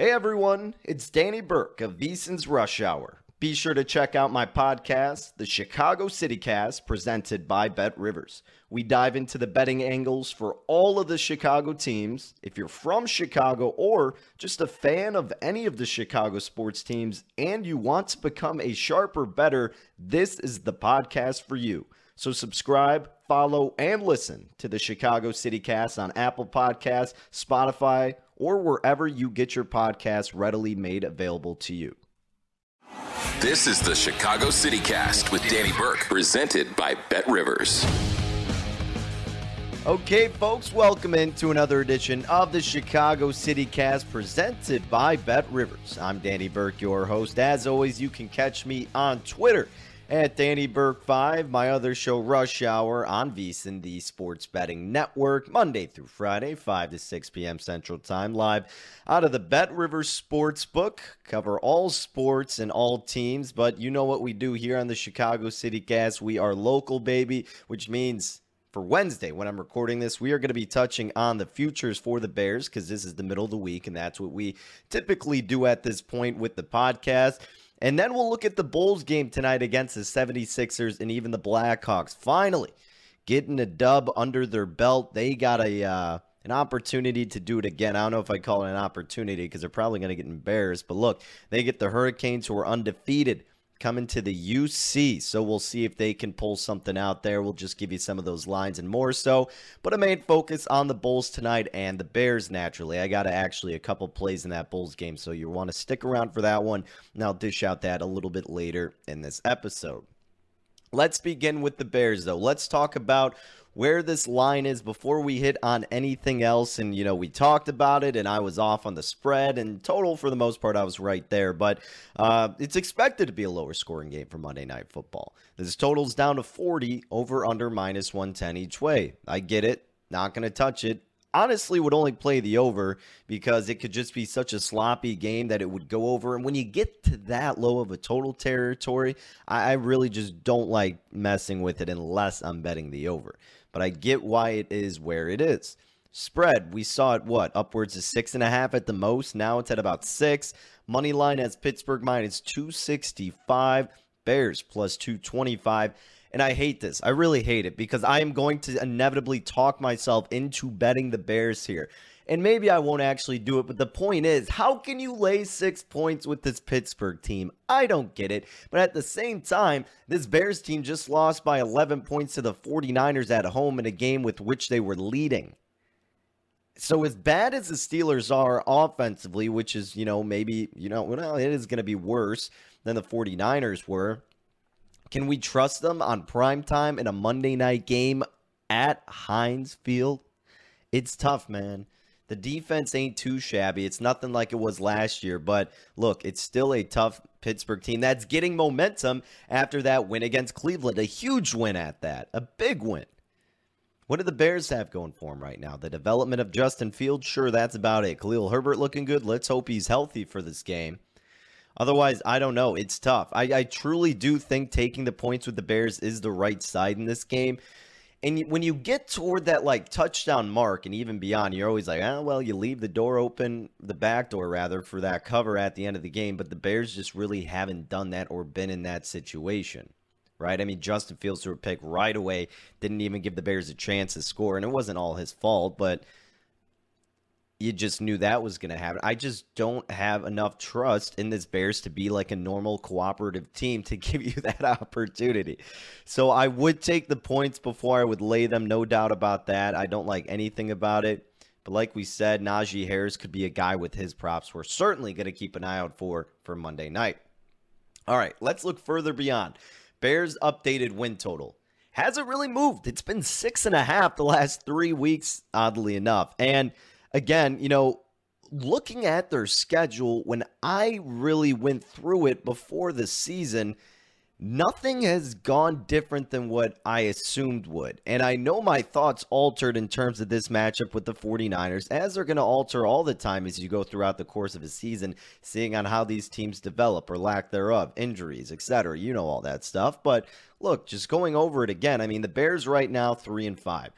Hey everyone, it's Danny Burke of VSiN's Rush Hour. Be sure to check out my podcast, The Chicago City Cast, presented by Bet Rivers. We dive into the betting angles for all of the Chicago teams. If you're from Chicago or just a fan of any of the Chicago sports teams and you want to become a sharper better, this is the podcast for you. So subscribe, follow, and listen to the Chicago City Cast on Apple Podcasts, Spotify, or wherever you get your podcasts readily made available to you. This is the Chicago City Cast with Danny Burke, presented by Bet Rivers. Okay, folks, welcome into another edition of the Chicago City Cast presented by Bet Rivers. I'm Danny Burke, your host. As always, you can catch me on Twitter at Danny Burke 5, my other show, Rush Hour, on VSiN, the Sports Betting Network, Monday through Friday, 5 to 6 p.m. Central Time, live out of the Bet River Sportsbook. Cover all sports and all teams, but you know what we do here on the Chicago City Cast. We are local, baby, which means for Wednesday, when I'm recording this, we are going to be touching on the futures for the Bears because this is the middle of the week, and that's what we typically do at this point with the podcast. And then we'll look at the Bulls game tonight against the 76ers and even the Blackhawks. Finally, getting a dub under their belt. They got a uh, an opportunity to do it again. I don't know if I call it an opportunity because they're probably going to get embarrassed. But look, they get the Hurricanes who are undefeated coming to the UC. So we'll see if they can pull something out there. We'll just give you some of those lines and more so. But a main focus on the Bulls tonight and the Bears, naturally. I got actually a couple plays in that Bulls game. So you want to stick around for that one. And I'll dish out that a little bit later in this episode. Let's begin with the Bears, though. Let's talk about where this line is before we hit on anything else. And, you know, we talked about it, and I was off on the spread, and total for the most part, I was right there. But uh, it's expected to be a lower scoring game for Monday Night Football. This total's down to 40, over under minus 110 each way. I get it. Not going to touch it honestly would only play the over because it could just be such a sloppy game that it would go over. And when you get to that low of a total territory, I, I really just don't like messing with it unless I'm betting the over but I get why it is where it is. Spread, we saw it what upwards of six and a half at the most. Now it's at about six. Money line has Pittsburgh minus 265, Bears plus 225. And I hate this. I really hate it because I am going to inevitably talk myself into betting the Bears here and maybe I won't actually do it, but the point is, how can you lay six points with this Pittsburgh team? I don't get it. But at the same time, this Bears team just lost by 11 points to the 49ers at home in a game with which they were leading. So as bad as the Steelers are offensively, which is, you know, maybe, you know, well, it is going to be worse than the 49ers were. Can we trust them on prime time in a Monday night game at Heinz Field? It's tough, man. The defense ain't too shabby. It's nothing like it was last year, but look, it's still a tough Pittsburgh team that's getting momentum after that win against Cleveland. A huge win at that, a big win. What do the Bears have going for them right now? The development of Justin Fields, sure, that's about it. Khalil Herbert looking good. Let's hope he's healthy for this game. Otherwise, I don't know. It's tough. I, I truly do think taking the points with the Bears is the right side in this game and when you get toward that like touchdown mark and even beyond, you're always like, oh, well, you leave the door open, the back door rather, for that cover at the end of the game. But the Bears just really haven't done that or been in that situation, right? I mean, Justin Fields threw a pick right away, didn't even give the Bears a chance to score. And it wasn't all his fault, but you just knew that was going to happen. I just don't have enough trust in this Bears to be like a normal cooperative team to give you that opportunity. So I would take the points before I would lay them, no doubt about that. I don't like anything about it. But like we said, Najee Harris could be a guy with his props. We're certainly going to keep an eye out for for Monday night. All right, let's look further beyond. Bears updated win total hasn't really moved. It's been six and a half the last three weeks, oddly enough. And again, you know, looking at their schedule, when I really went through it before the season, nothing has gone different than what I assumed would. And I know my thoughts altered in terms of this matchup with the 49ers, as they're going to alter all the time as you go throughout the course of a season, seeing on how these teams develop or lack thereof, injuries, etc. You know all that stuff. But look, just going over it again, I mean, the Bears right now, 3 and 5.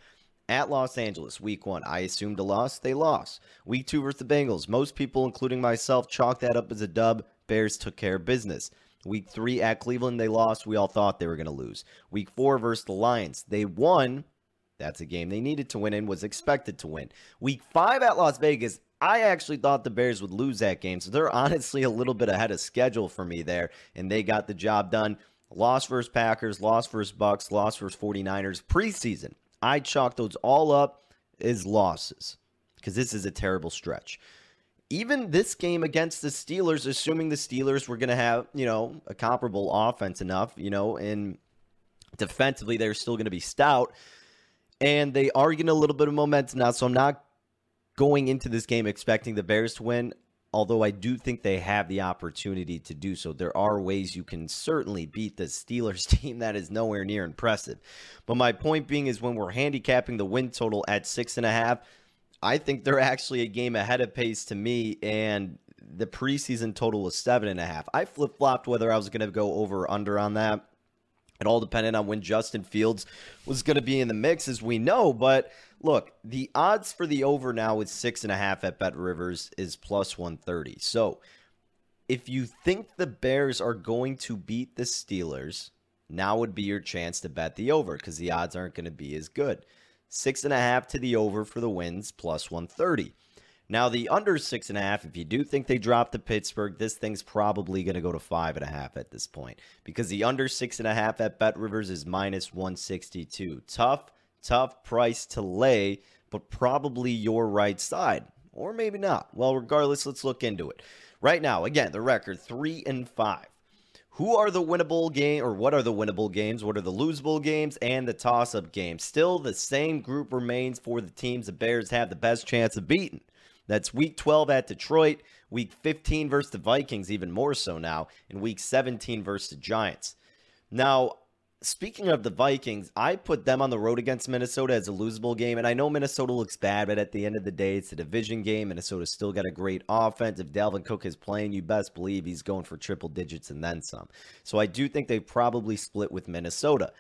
At Los Angeles, week one, I assumed a loss. They lost. Week two versus the Bengals. Most people, including myself, chalked that up as a dub. Bears took care of business. Week three at Cleveland, they lost. We all thought they were going to lose. Week four versus the Lions, they won. That's a game they needed to win and was expected to win. Week five at Las Vegas, I actually thought the Bears would lose that game. So they're honestly a little bit ahead of schedule for me there, and they got the job done. Loss versus Packers, loss versus Bucs, loss versus 49ers. Preseason, I chalk those all up as losses because this is a terrible stretch. Even this game against the Steelers, assuming the Steelers were going to have, you know, a comparable offense enough, you know, and defensively they're still going to be stout. And they are getting a little bit of momentum now. So I'm not going into this game expecting the Bears to win although I do think they have the opportunity to do so. There are ways you can certainly beat the Steelers team that is nowhere near impressive. But my point being is when we're handicapping the win total at six and a half, I think they're actually a game ahead of pace to me, and the preseason total was seven and a half. I flip flopped whether I was going to go over or under on that. It all depended on when Justin Fields was going to be in the mix, as we know. But look, the odds for the over now with six and a half at Bet Rivers is plus 130. So if you think the Bears are going to beat the Steelers, now would be your chance to bet the over because the odds aren't going to be as good. Six and a half to the over for the wins, plus 130. Now, the under six and a half, if you do think they drop to Pittsburgh, this thing's probably going to go to five and a half at this point because the under six and a half at Bet Rivers is minus 162. Tough, tough price to lay, but probably your right side. Or maybe not. Well, regardless, let's look into it. Right now, again, the record three and five. Who are the winnable game or what are the winnable games? What are the losable games and the toss-up games? Still the same group remains for the teams the Bears have the best chance of beating. That's week 12 at Detroit, week 15 versus the Vikings, even more so now, and week 17 versus the Giants. Now, speaking of the Vikings, I put them on the road against Minnesota as a losable game. And I know Minnesota looks bad, but at the end of the day, it's a division game. Minnesota's still got a great offense. If Dalvin Cook is playing, you best believe he's going for triple digits and then some. So I do think they probably split with Minnesota.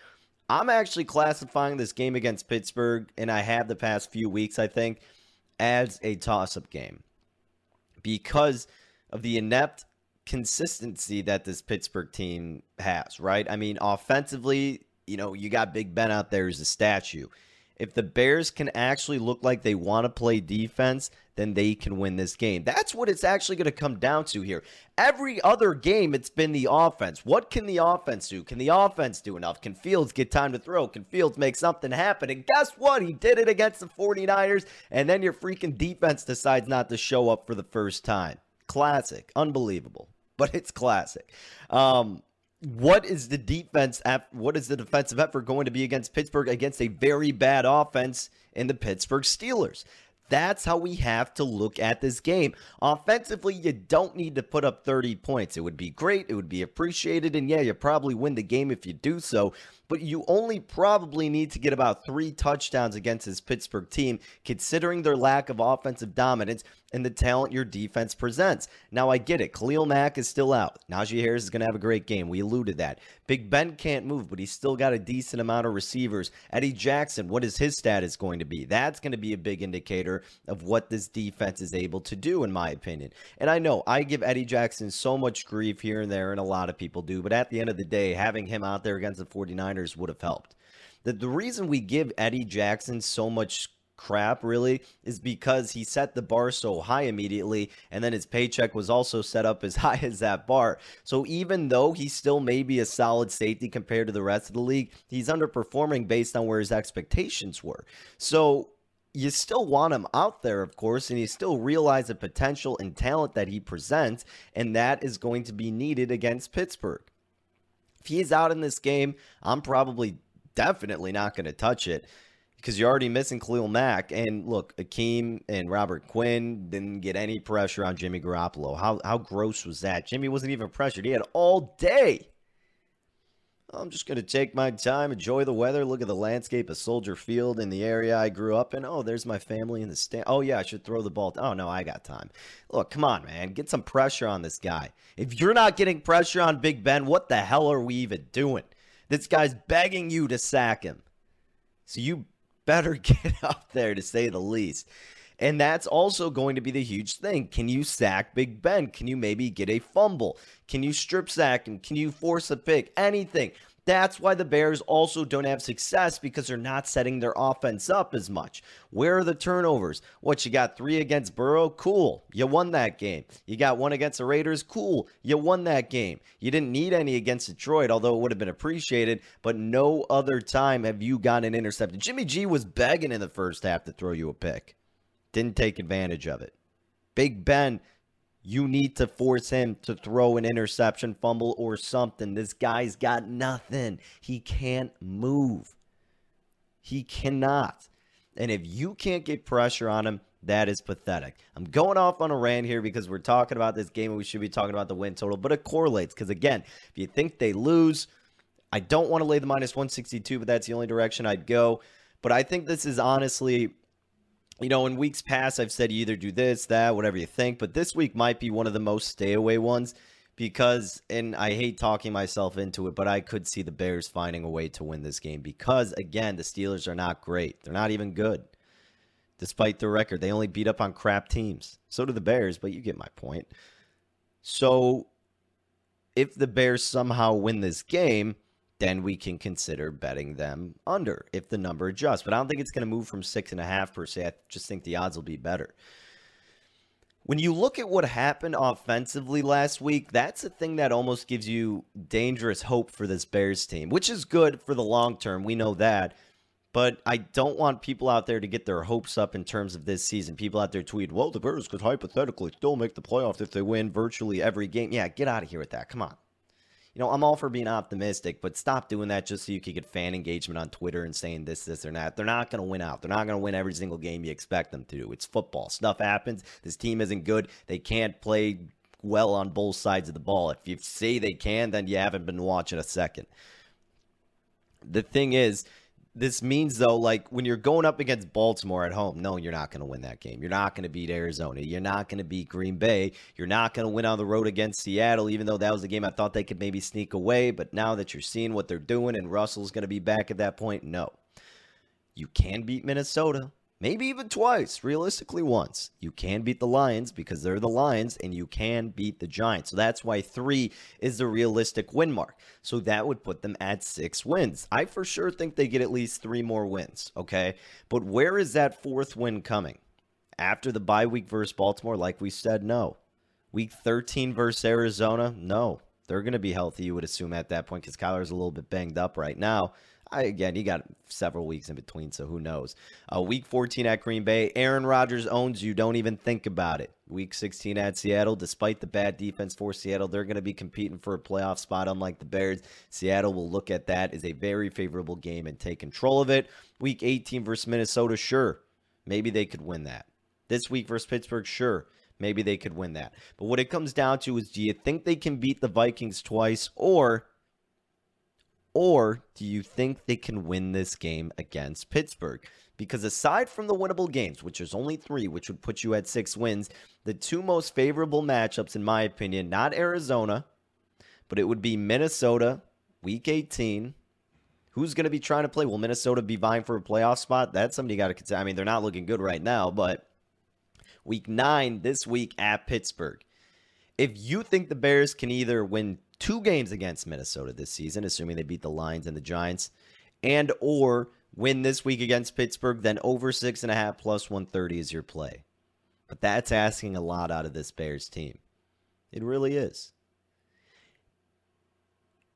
I'm actually classifying this game against Pittsburgh, and I have the past few weeks, I think as a toss up game because of the inept consistency that this Pittsburgh team has, right? I mean, offensively, you know, you got Big Ben out there as a statue if the Bears can actually look like they want to play defense, then they can win this game. That's what it's actually going to come down to here. Every other game, it's been the offense. What can the offense do? Can the offense do enough? Can Fields get time to throw? Can Fields make something happen? And guess what? He did it against the 49ers, and then your freaking defense decides not to show up for the first time. Classic. Unbelievable. But it's classic. Um, what is the defense what is the defensive effort going to be against Pittsburgh against a very bad offense in the Pittsburgh Steelers? That's how we have to look at this game. Offensively, you don't need to put up 30 points. It would be great, it would be appreciated, and yeah, you probably win the game if you do so, but you only probably need to get about 3 touchdowns against this Pittsburgh team considering their lack of offensive dominance and the talent your defense presents. Now, I get it. Khalil Mack is still out. Najee Harris is going to have a great game. We alluded that. Big Ben can't move, but he's still got a decent amount of receivers. Eddie Jackson, what is his status going to be? That's going to be a big indicator of what this defense is able to do, in my opinion. And I know I give Eddie Jackson so much grief here and there, and a lot of people do, but at the end of the day, having him out there against the 49ers would have helped. The, the reason we give Eddie Jackson so much crap really is because he set the bar so high immediately and then his paycheck was also set up as high as that bar. So even though he still may be a solid safety compared to the rest of the league, he's underperforming based on where his expectations were. So you still want him out there, of course, and you still realize the potential and talent that he presents, and that is going to be needed against Pittsburgh. If he's out in this game, I'm probably definitely not going to touch it because you're already missing Khalil Mack. And look, Akiem and Robert Quinn didn't get any pressure on Jimmy Garoppolo. How how gross was that? Jimmy wasn't even pressured. He had all day. I'm just to take my time, enjoy the weather, look at the landscape of Soldier Field in the area I grew up in. Oh, there's my family in the stand. Oh, yeah, I should throw the ball. Oh, no, I got time. Look, come on, man. Get some pressure on this guy. If you're not getting pressure on Big Ben, what the hell are we even doing? This guy's begging you to sack him. So you better get up there to say the least. And that's also going to be the huge thing. Can you sack Big Ben? Can you maybe get a fumble? Can you strip sack him? Can you force a pick? Anything. That's why the Bears also don't have success because they're not setting their offense up as much. Where are the turnovers? What, you got three against Burrow? Cool. You won that game. You got one against the Raiders? Cool. You won that game. You didn't need any against Detroit, although it would have been appreciated, but no other time have you gotten intercepted. Jimmy G was begging in the first half to throw you a pick. Didn't take advantage of it. Big Ben you need to force him to throw an interception, fumble, or something. This guy's got nothing. He can't move. He cannot. And if you can't get pressure on him, that is pathetic. I'm going off on a rant here because we're talking about this game and we should be talking about the win total, but it correlates because, again, if you think they lose, I don't want to lay the minus 162, but that's the only direction I'd go. But I think this is honestly you know, in weeks past, I've said you either do this, that, whatever you think, but this week might be one of the most stay away ones because, and I hate talking myself into it, but I could see the Bears finding a way to win this game because, again, the Steelers are not great. They're not even good, despite their record. They only beat up on crap teams. So do the Bears, but you get my point. So, if the Bears somehow win this game, then we can consider betting them under if the number adjusts. But I don't think it's going to move from six and a half per se. I just think the odds will be better. When you look at what happened offensively last week, that's a thing that almost gives you dangerous hope for this Bears team, which is good for the long term. We know that. But I don't want people out there to get their hopes up in terms of this season. People out there tweet, well, the Bears could hypothetically still make the playoffs if they win virtually every game. Yeah, get out of here with that. Come on you know, I'm all for being optimistic, but stop doing that just so you can get fan engagement on Twitter and saying this, this, or that. They're not going to win out. They're not going to win every single game you expect them to. It's football. Stuff happens. This team isn't good. They can't play well on both sides of the ball. If you say they can, then you haven't been watching a second. The thing is, this means though like when you're going up against Baltimore at home, no, you're not going to win that game. You're not going to beat Arizona. You're not going to beat Green Bay. You're not going to win on the road against Seattle even though that was a game I thought they could maybe sneak away, but now that you're seeing what they're doing and Russell's going to be back at that point, no. You can beat Minnesota maybe even twice, realistically once. You can beat the Lions because they're the Lions, and you can beat the Giants. So that's why three is the realistic win mark. So that would put them at six wins. I for sure think they get at least three more wins, okay? But where is that fourth win coming? After the bye week versus Baltimore, like we said, no. Week 13 versus Arizona, no. They're going to be healthy, you would assume, at that point because Kyler's a little bit banged up right now. I, again, he got several weeks in between, so who knows? Uh, week 14 at Green Bay, Aaron Rodgers owns you. Don't even think about it. Week 16 at Seattle, despite the bad defense for Seattle, they're going to be competing for a playoff spot, unlike the Bears. Seattle will look at that as a very favorable game and take control of it. Week 18 versus Minnesota, sure. Maybe they could win that. This week versus Pittsburgh, sure. Maybe they could win that. But what it comes down to is do you think they can beat the Vikings twice or or do you think they can win this game against Pittsburgh? Because aside from the winnable games, which is only three, which would put you at six wins, the two most favorable matchups, in my opinion, not Arizona, but it would be Minnesota, week 18. Who's going to be trying to play? Will Minnesota be vying for a playoff spot? That's you got to consider. I mean, they're not looking good right now, but week nine this week at Pittsburgh. If you think the Bears can either win two games against Minnesota this season, assuming they beat the Lions and the Giants, and or win this week against Pittsburgh, then over six and a half plus 130 is your play. But that's asking a lot out of this Bears team. It really is.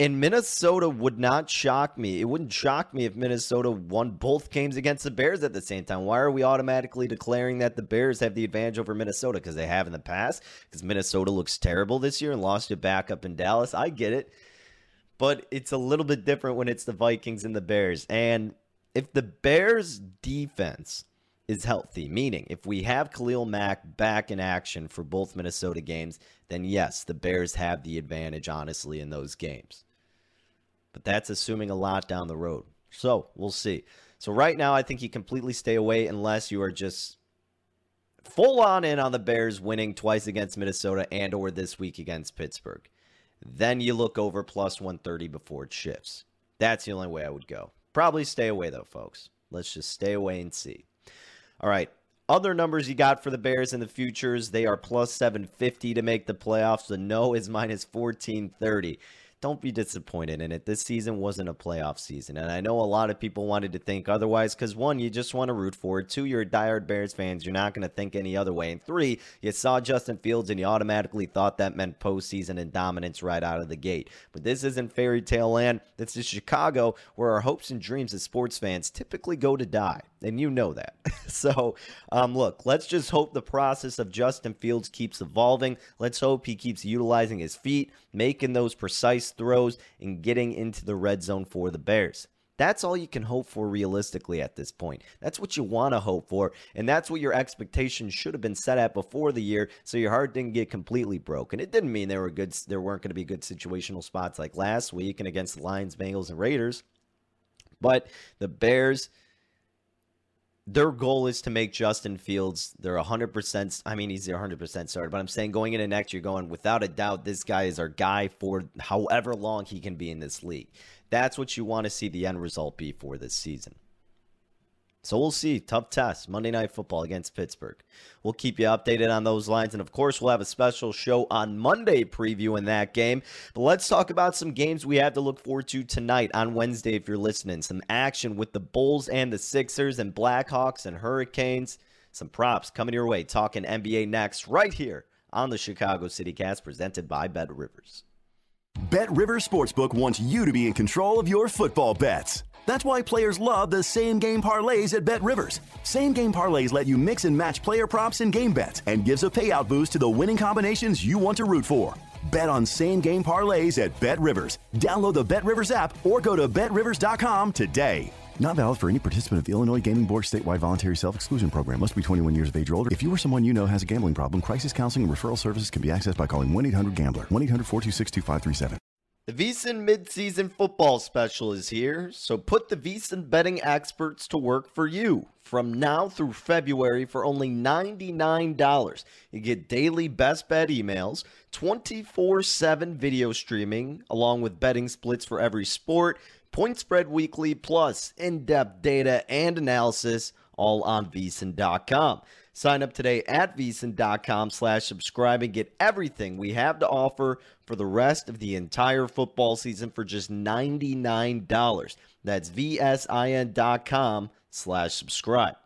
And Minnesota would not shock me. It wouldn't shock me if Minnesota won both games against the Bears at the same time. Why are we automatically declaring that the Bears have the advantage over Minnesota? Because they have in the past? Because Minnesota looks terrible this year and lost it back up in Dallas. I get it. But it's a little bit different when it's the Vikings and the Bears. And if the Bears defense is healthy, meaning if we have Khalil Mack back in action for both Minnesota games, then yes, the Bears have the advantage, honestly, in those games. But that's assuming a lot down the road. So we'll see. So right now, I think you completely stay away unless you are just full on in on the Bears winning twice against Minnesota and or this week against Pittsburgh. Then you look over plus 130 before it shifts. That's the only way I would go. Probably stay away though, folks. Let's just stay away and see. All right. Other numbers you got for the Bears in the futures, they are plus 750 to make the playoffs. The no is minus 1430 don't be disappointed in it. This season wasn't a playoff season. And I know a lot of people wanted to think otherwise because one, you just want to root for it. Two, you're a diehard Bears fans. You're not going to think any other way. And three, you saw Justin Fields and you automatically thought that meant postseason and dominance right out of the gate. But this isn't fairy tale land. This is Chicago where our hopes and dreams as sports fans typically go to die and you know that. so, um, look, let's just hope the process of Justin Fields keeps evolving. Let's hope he keeps utilizing his feet, making those precise throws, and getting into the red zone for the Bears. That's all you can hope for realistically at this point. That's what you want to hope for, and that's what your expectations should have been set at before the year, so your heart didn't get completely broken. It didn't mean there were good, there weren't going to be good situational spots like last week and against the Lions, Bengals, and Raiders, but the Bears their goal is to make Justin Fields They're 100%. I mean, he's 100% starter, but I'm saying going into next year, going without a doubt, this guy is our guy for however long he can be in this league. That's what you want to see the end result be for this season. So we'll see. Tough test. Monday Night Football against Pittsburgh. We'll keep you updated on those lines. And of course, we'll have a special show on Monday previewing that game. But let's talk about some games we have to look forward to tonight on Wednesday if you're listening. Some action with the Bulls and the Sixers and Blackhawks and Hurricanes. Some props coming your way. Talking NBA next, right here on the Chicago City Cast, presented by Bet Rivers. Bet Rivers Sportsbook wants you to be in control of your football bets. That's why players love the same game parlays at Bet Rivers. Same game parlays let you mix and match player props and game bets and gives a payout boost to the winning combinations you want to root for. Bet on same game parlays at Bet Rivers. Download the Bet Rivers app or go to betrivers.com today. Not valid for any participant of the Illinois Gaming Board statewide voluntary self exclusion program. Must be 21 years of age or older. If you or someone you know has a gambling problem, crisis counseling and referral services can be accessed by calling 1 800 Gambler. 1 800 426 2537. The VSiN midseason football special is here, so put the VSiN betting experts to work for you. From now through February for only $99, you get daily best bet emails, 24 7 video streaming, along with betting splits for every sport, point spread weekly, plus in depth data and analysis, all on VSiN.com. Sign up today at vsin.com slash subscribe and get everything we have to offer for the rest of the entire football season for just $99. That's vsin.com slash subscribe.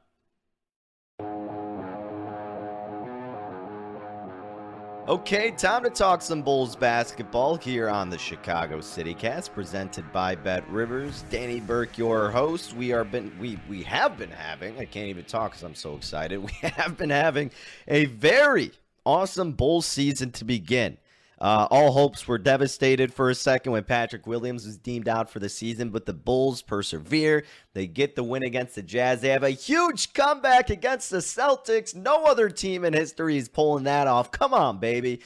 Okay, time to talk some Bulls basketball here on the Chicago CityCast, presented by Bet Rivers. Danny Burke, your host. We are been we we have been having. I can't even talk because I'm so excited. We have been having a very awesome Bulls season to begin. Uh, all hopes were devastated for a second when Patrick Williams was deemed out for the season, but the Bulls persevere. They get the win against the Jazz. They have a huge comeback against the Celtics. No other team in history is pulling that off. Come on, baby.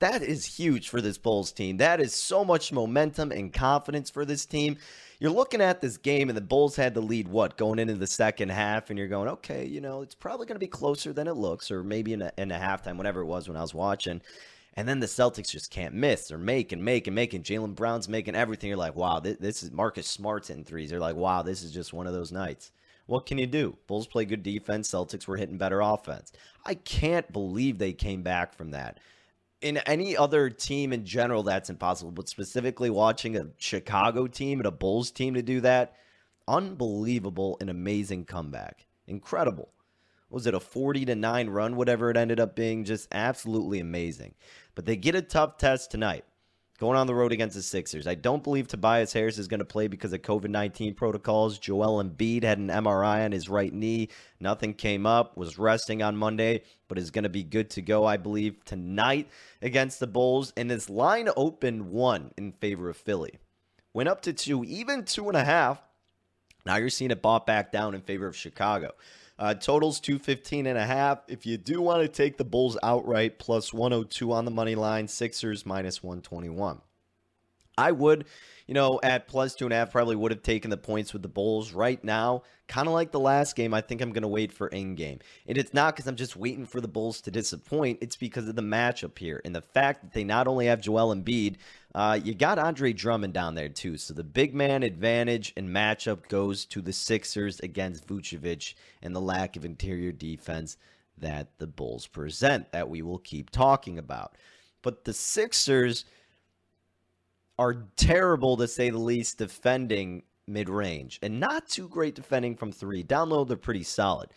That is huge for this Bulls team. That is so much momentum and confidence for this team. You're looking at this game, and the Bulls had the lead, what, going into the second half, and you're going, okay, you know, it's probably going to be closer than it looks, or maybe in a, in a halftime, whatever it was when I was watching. And then the Celtics just can't miss. They're making, making, making. Jaylen Brown's making everything. You're like, wow, this, this is Marcus Smart's in threes. You're like, wow, this is just one of those nights. What can you do? Bulls play good defense. Celtics were hitting better offense. I can't believe they came back from that. In any other team in general, that's impossible. But specifically watching a Chicago team and a Bulls team to do that, unbelievable and amazing comeback. Incredible. Was it a 40 to 9 run, whatever it ended up being? Just absolutely amazing. But they get a tough test tonight going on the road against the Sixers. I don't believe Tobias Harris is going to play because of COVID 19 protocols. Joel Embiid had an MRI on his right knee. Nothing came up, was resting on Monday, but is going to be good to go, I believe, tonight against the Bulls. And this line opened one in favor of Philly. Went up to two, even two and a half. Now you're seeing it bought back down in favor of Chicago. Uh, totals 215 and a half. If you do want to take the Bulls outright, plus 102 on the money line, Sixers minus 121. I would, you know, at plus two and a half, probably would have taken the points with the Bulls right now. Kind of like the last game, I think I'm going to wait for in game. And it's not because I'm just waiting for the Bulls to disappoint, it's because of the matchup here. And the fact that they not only have Joel Embiid, uh, you got Andre Drummond down there too. So the big man advantage and matchup goes to the Sixers against Vucevic and the lack of interior defense that the Bulls present that we will keep talking about. But the Sixers are terrible to say the least defending mid range and not too great defending from three. Down low, they're pretty solid.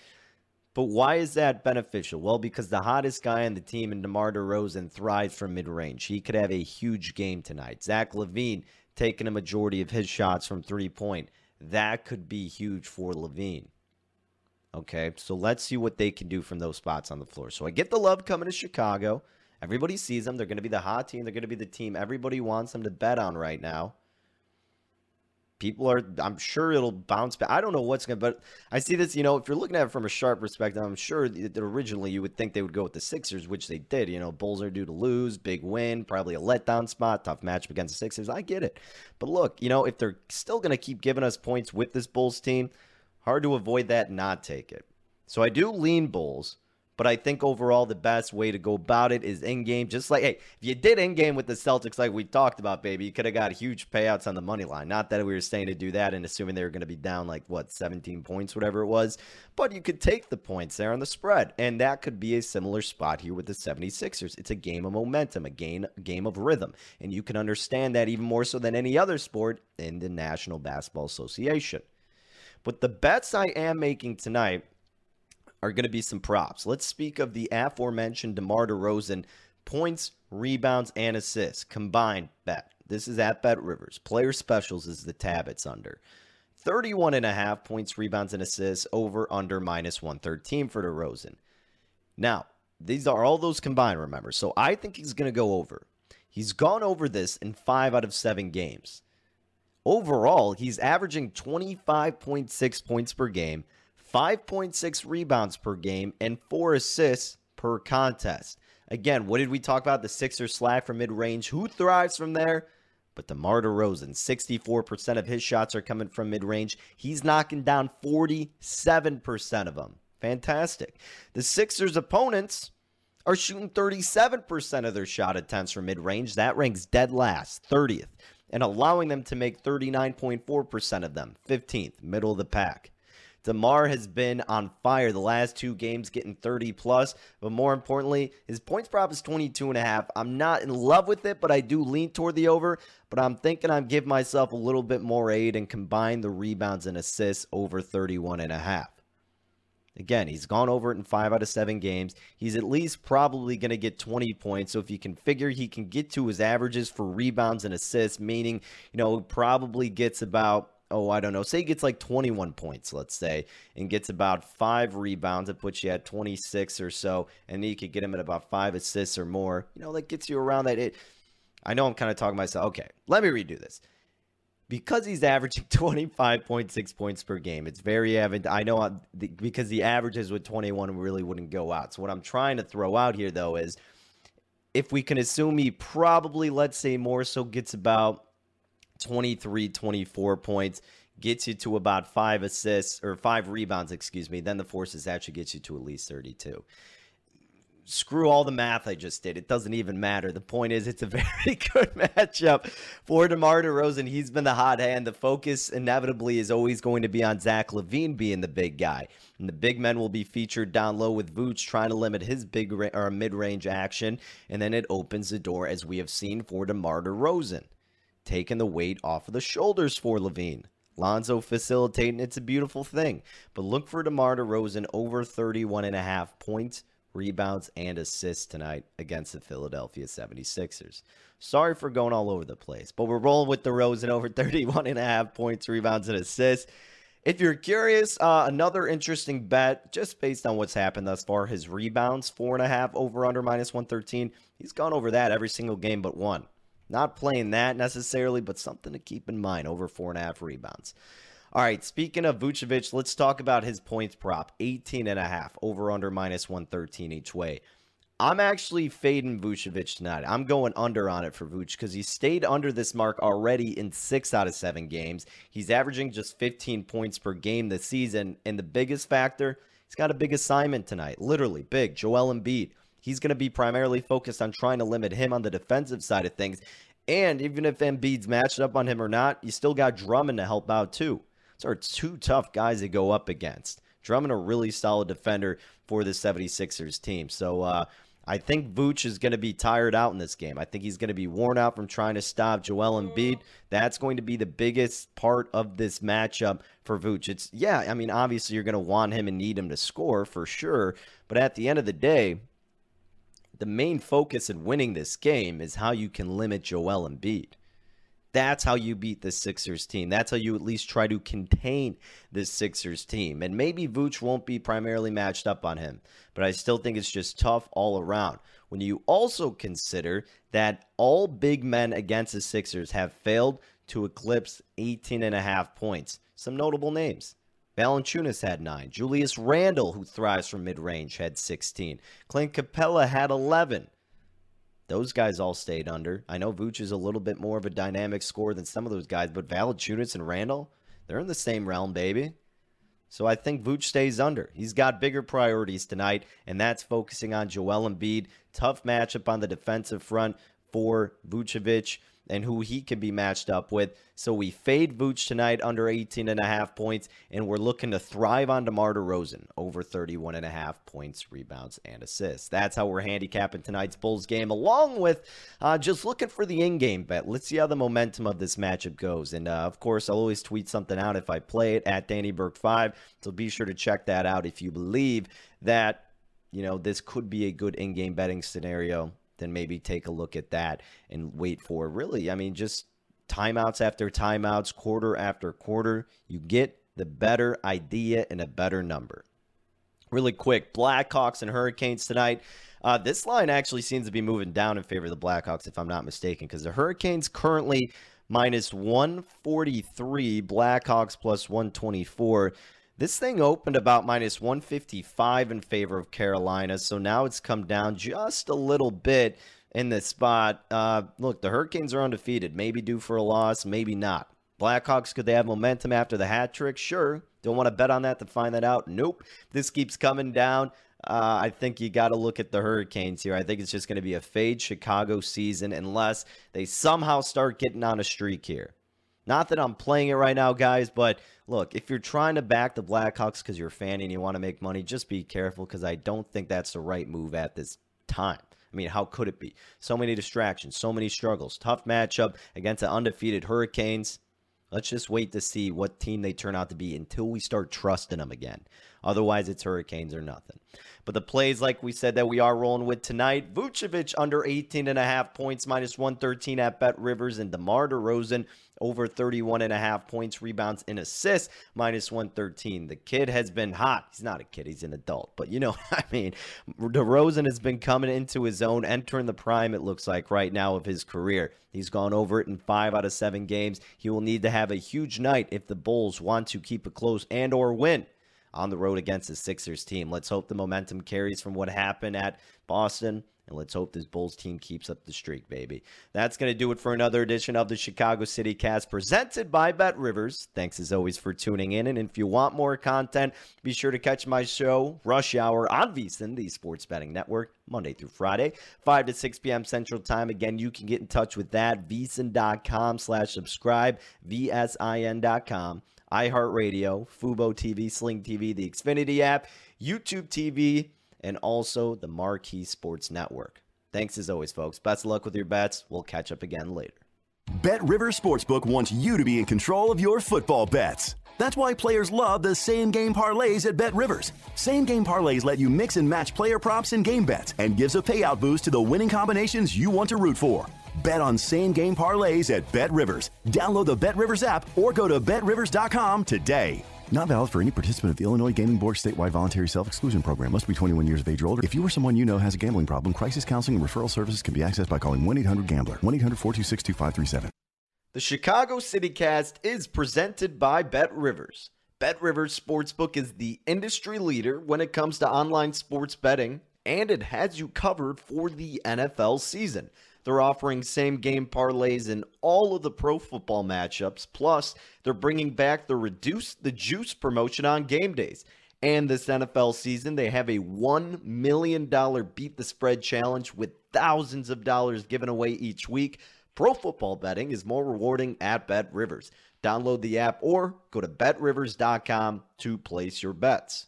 But why is that beneficial? Well, because the hottest guy on the team in DeMar DeRozan thrives from mid range. He could have a huge game tonight. Zach LaVine taking a majority of his shots from three point. That could be huge for LaVine. Okay, so let's see what they can do from those spots on the floor. So I get the love coming to Chicago. Everybody sees them. They're going to be the hot team. They're going to be the team everybody wants them to bet on right now. People are, I'm sure it'll bounce back. I don't know what's going to, but I see this, you know, if you're looking at it from a sharp perspective, I'm sure that originally you would think they would go with the Sixers, which they did. You know, Bulls are due to lose, big win, probably a letdown spot, tough matchup against the Sixers. I get it. But look, you know, if they're still going to keep giving us points with this Bulls team, hard to avoid that not take it. So I do lean Bulls. But I think overall the best way to go about it is in game. Just like, hey, if you did in game with the Celtics, like we talked about, baby, you could have got huge payouts on the money line. Not that we were saying to do that and assuming they were going to be down like what 17 points, whatever it was. But you could take the points there on the spread, and that could be a similar spot here with the 76ers. It's a game of momentum, a game game of rhythm, and you can understand that even more so than any other sport in the National Basketball Association. But the bets I am making tonight are going to be some props. Let's speak of the aforementioned DeMar DeRozan points, rebounds, and assists combined bet. This is at Bet Rivers. Player specials is the tab it's under. 31 and a half points, rebounds, and assists over under minus 113 for DeRozan. Now, these are all those combined, remember. So I think he's going to go over. He's gone over this in five out of seven games. Overall, he's averaging 25.6 points per game, 5.6 rebounds per game, and four assists per contest. Again, what did we talk about? The Sixers slack from mid range. Who thrives from there? But DeMar DeRozan, 64% of his shots are coming from mid range. He's knocking down 47% of them. Fantastic. The Sixers' opponents are shooting 37% of their shot attempts from mid range. That ranks dead last, 30th, and allowing them to make 39.4% of them, 15th, middle of the pack. DeMar has been on fire the last two games, getting 30 plus. But more importantly, his points prop is 22 and a half. I'm not in love with it, but I do lean toward the over. But I'm thinking I'm giving myself a little bit more aid and combine the rebounds and assists over 31 and a half. Again, he's gone over it in five out of seven games. He's at least probably going to get 20 points. So if you can figure he can get to his averages for rebounds and assists, meaning, you know, probably gets about oh, I don't know, say he gets like 21 points, let's say, and gets about five rebounds, it puts you at 26 or so, and then you could get him at about five assists or more. You know, that gets you around that. It, I know I'm kind of talking myself. Okay, let me redo this. Because he's averaging 25.6 points per game, it's very evident. I know I, the, because the averages with 21 really wouldn't go out. So, what I'm trying to throw out here, though, is if we can assume he probably, let's say, more so gets about 23, 24 points, gets you to about five assists or five rebounds, excuse me. Then the forces actually gets you to at least 32. Screw all the math I just did. It doesn't even matter. The point is, it's a very good matchup for DeMar DeRozan. He's been the hot hand. The focus inevitably is always going to be on Zach LaVine being the big guy. And the big men will be featured down low with Vooch trying to limit his big ra- or mid-range action. And then it opens the door, as we have seen, for DeMar DeRozan taking the weight off of the shoulders for LaVine. Lonzo facilitating, it's a beautiful thing. But look for DeMar DeRozan over 31 and a half points, rebounds, and assists tonight against the Philadelphia 76ers. Sorry for going all over the place, but we're rolling with the DeRozan over 31 and a half points, rebounds, and assists. If you're curious, uh, another interesting bet, just based on what's happened thus far, his rebounds, four and a half over under minus 113. He's gone over that every single game but one. Not playing that necessarily, but something to keep in mind over four and a half rebounds. All right, speaking of Vucevic, let's talk about his points prop 18 and a half over under minus 113 each way. I'm actually fading Vucevic tonight. I'm going under on it for Vuce because he stayed under this mark already in six out of seven games. He's averaging just 15 points per game this season. And the biggest factor, he's got a big assignment tonight. Literally, big. Joel Embiid. He's going to be primarily focused on trying to limit him on the defensive side of things. And even if Embiid's matched up on him or not, you still got Drummond to help out too. Are two tough guys to go up against. Drummond, a really solid defender for the 76ers team. So, uh, I think Vooch is going to be tired out in this game. I think he's going to be worn out from trying to stop Joel Embiid. That's going to be the biggest part of this matchup for Vooch. It's yeah, I mean, obviously you're going to want him and need him to score for sure, but at the end of the day, the main focus in winning this game is how you can limit Joel Embiid. That's how you beat the Sixers team. That's how you at least try to contain the Sixers team. And maybe Vooch won't be primarily matched up on him, but I still think it's just tough all around. When you also consider that all big men against the Sixers have failed to eclipse 18 and a half points. Some notable names. Valanciunas had nine. Julius Randle, who thrives from mid range, had 16. Clint Capela had 11. Those guys all stayed under. I know Vooch is a little bit more of a dynamic scorer than some of those guys, but Valanciunas and Randle, they're in the same realm, baby. So I think Vooch stays under. He's got bigger priorities tonight, and that's focusing on Joel Embiid. Tough matchup on the defensive front for Vucevic and who he can be matched up with. So we fade Vooch tonight under 18 and a half points, and we're looking to thrive on DeMar DeRozan over 31 and a half points, rebounds, and assists. That's how we're handicapping tonight's Bulls game, along with uh, just looking for the in-game bet. Let's see how the momentum of this matchup goes. And uh, of course, I'll always tweet something out if I play it at Danny Burke 5. So be sure to check that out if you believe that you know this could be a good in-game betting scenario then maybe take a look at that and wait for really, I mean, just timeouts after timeouts, quarter after quarter. You get the better idea and a better number. Really quick, Blackhawks and Hurricanes tonight. Uh, this line actually seems to be moving down in favor of the Blackhawks, if I'm not mistaken, because the Hurricanes currently minus 143, Blackhawks plus 124. This thing opened about minus 155 in favor of Carolina, so now it's come down just a little bit in this spot. Uh, look, the Hurricanes are undefeated. Maybe due for a loss, maybe not. Blackhawks, could they have momentum after the hat trick? Sure. Don't want to bet on that to find that out. Nope. This keeps coming down. Uh, I think you got to look at the Hurricanes here. I think it's just going to be a fade Chicago season unless they somehow start getting on a streak here. Not that I'm playing it right now, guys, but look, if you're trying to back the Blackhawks because you're a fan and you want to make money, just be careful because I don't think that's the right move at this time. I mean, how could it be? So many distractions, so many struggles. Tough matchup against the undefeated Hurricanes. Let's just wait to see what team they turn out to be until we start trusting them again. Otherwise, it's Hurricanes or nothing. But the plays, like we said, that we are rolling with tonight Vucevic under 18 and a half points, minus 113 at Bet Rivers, and DeMar DeRozan over 31 and a half points, rebounds, and assists, minus 113. The kid has been hot. He's not a kid, he's an adult. But you know, I mean, DeRozan has been coming into his own, entering the prime, it looks like, right now of his career. He's gone over it in five out of seven games. He will need to have a huge night if the Bulls want to keep it close and or win on the road against the Sixers team. Let's hope the momentum carries from what happened at Boston and let's hope this Bulls team keeps up the streak, baby. That's going to do it for another edition of the Chicago City Cast presented by Bet Rivers. Thanks as always for tuning in. And if you want more content, be sure to catch my show, Rush Hour, on VSiN, the Sports Betting Network, Monday through Friday, 5 to 6 p.m. Central Time. Again, you can get in touch with that, vsin.com slash subscribe, vsin.com iHeartRadio, Fubo TV, Sling TV, the Xfinity app, YouTube TV, and also the Marquee Sports Network. Thanks as always, folks. Best of luck with your bets. We'll catch up again later. Bet River Sportsbook wants you to be in control of your football bets. That's why players love the same game parlays at Bet Rivers. Same game parlays let you mix and match player props and game bets and gives a payout boost to the winning combinations you want to root for. Bet on same game parlays at Bet Rivers. Download the Bet Rivers app or go to betrivers.com today. Not valid for any participant of the Illinois Gaming Board statewide voluntary self exclusion program. Must be 21 years of age or older. If you or someone you know has a gambling problem, crisis counseling and referral services can be accessed by calling 1 800 Gambler. 1 800 426 2537. The Chicago City Cast is presented by Bet Rivers. Bet Rivers Sportsbook is the industry leader when it comes to online sports betting and it has you covered for the NFL season. They're offering same game parlays in all of the pro football matchups. Plus, they're bringing back the reduce the juice promotion on game days. And this NFL season, they have a $1 million beat the spread challenge with thousands of dollars given away each week. Pro football betting is more rewarding at Bet Rivers. Download the app or go to betrivers.com to place your bets.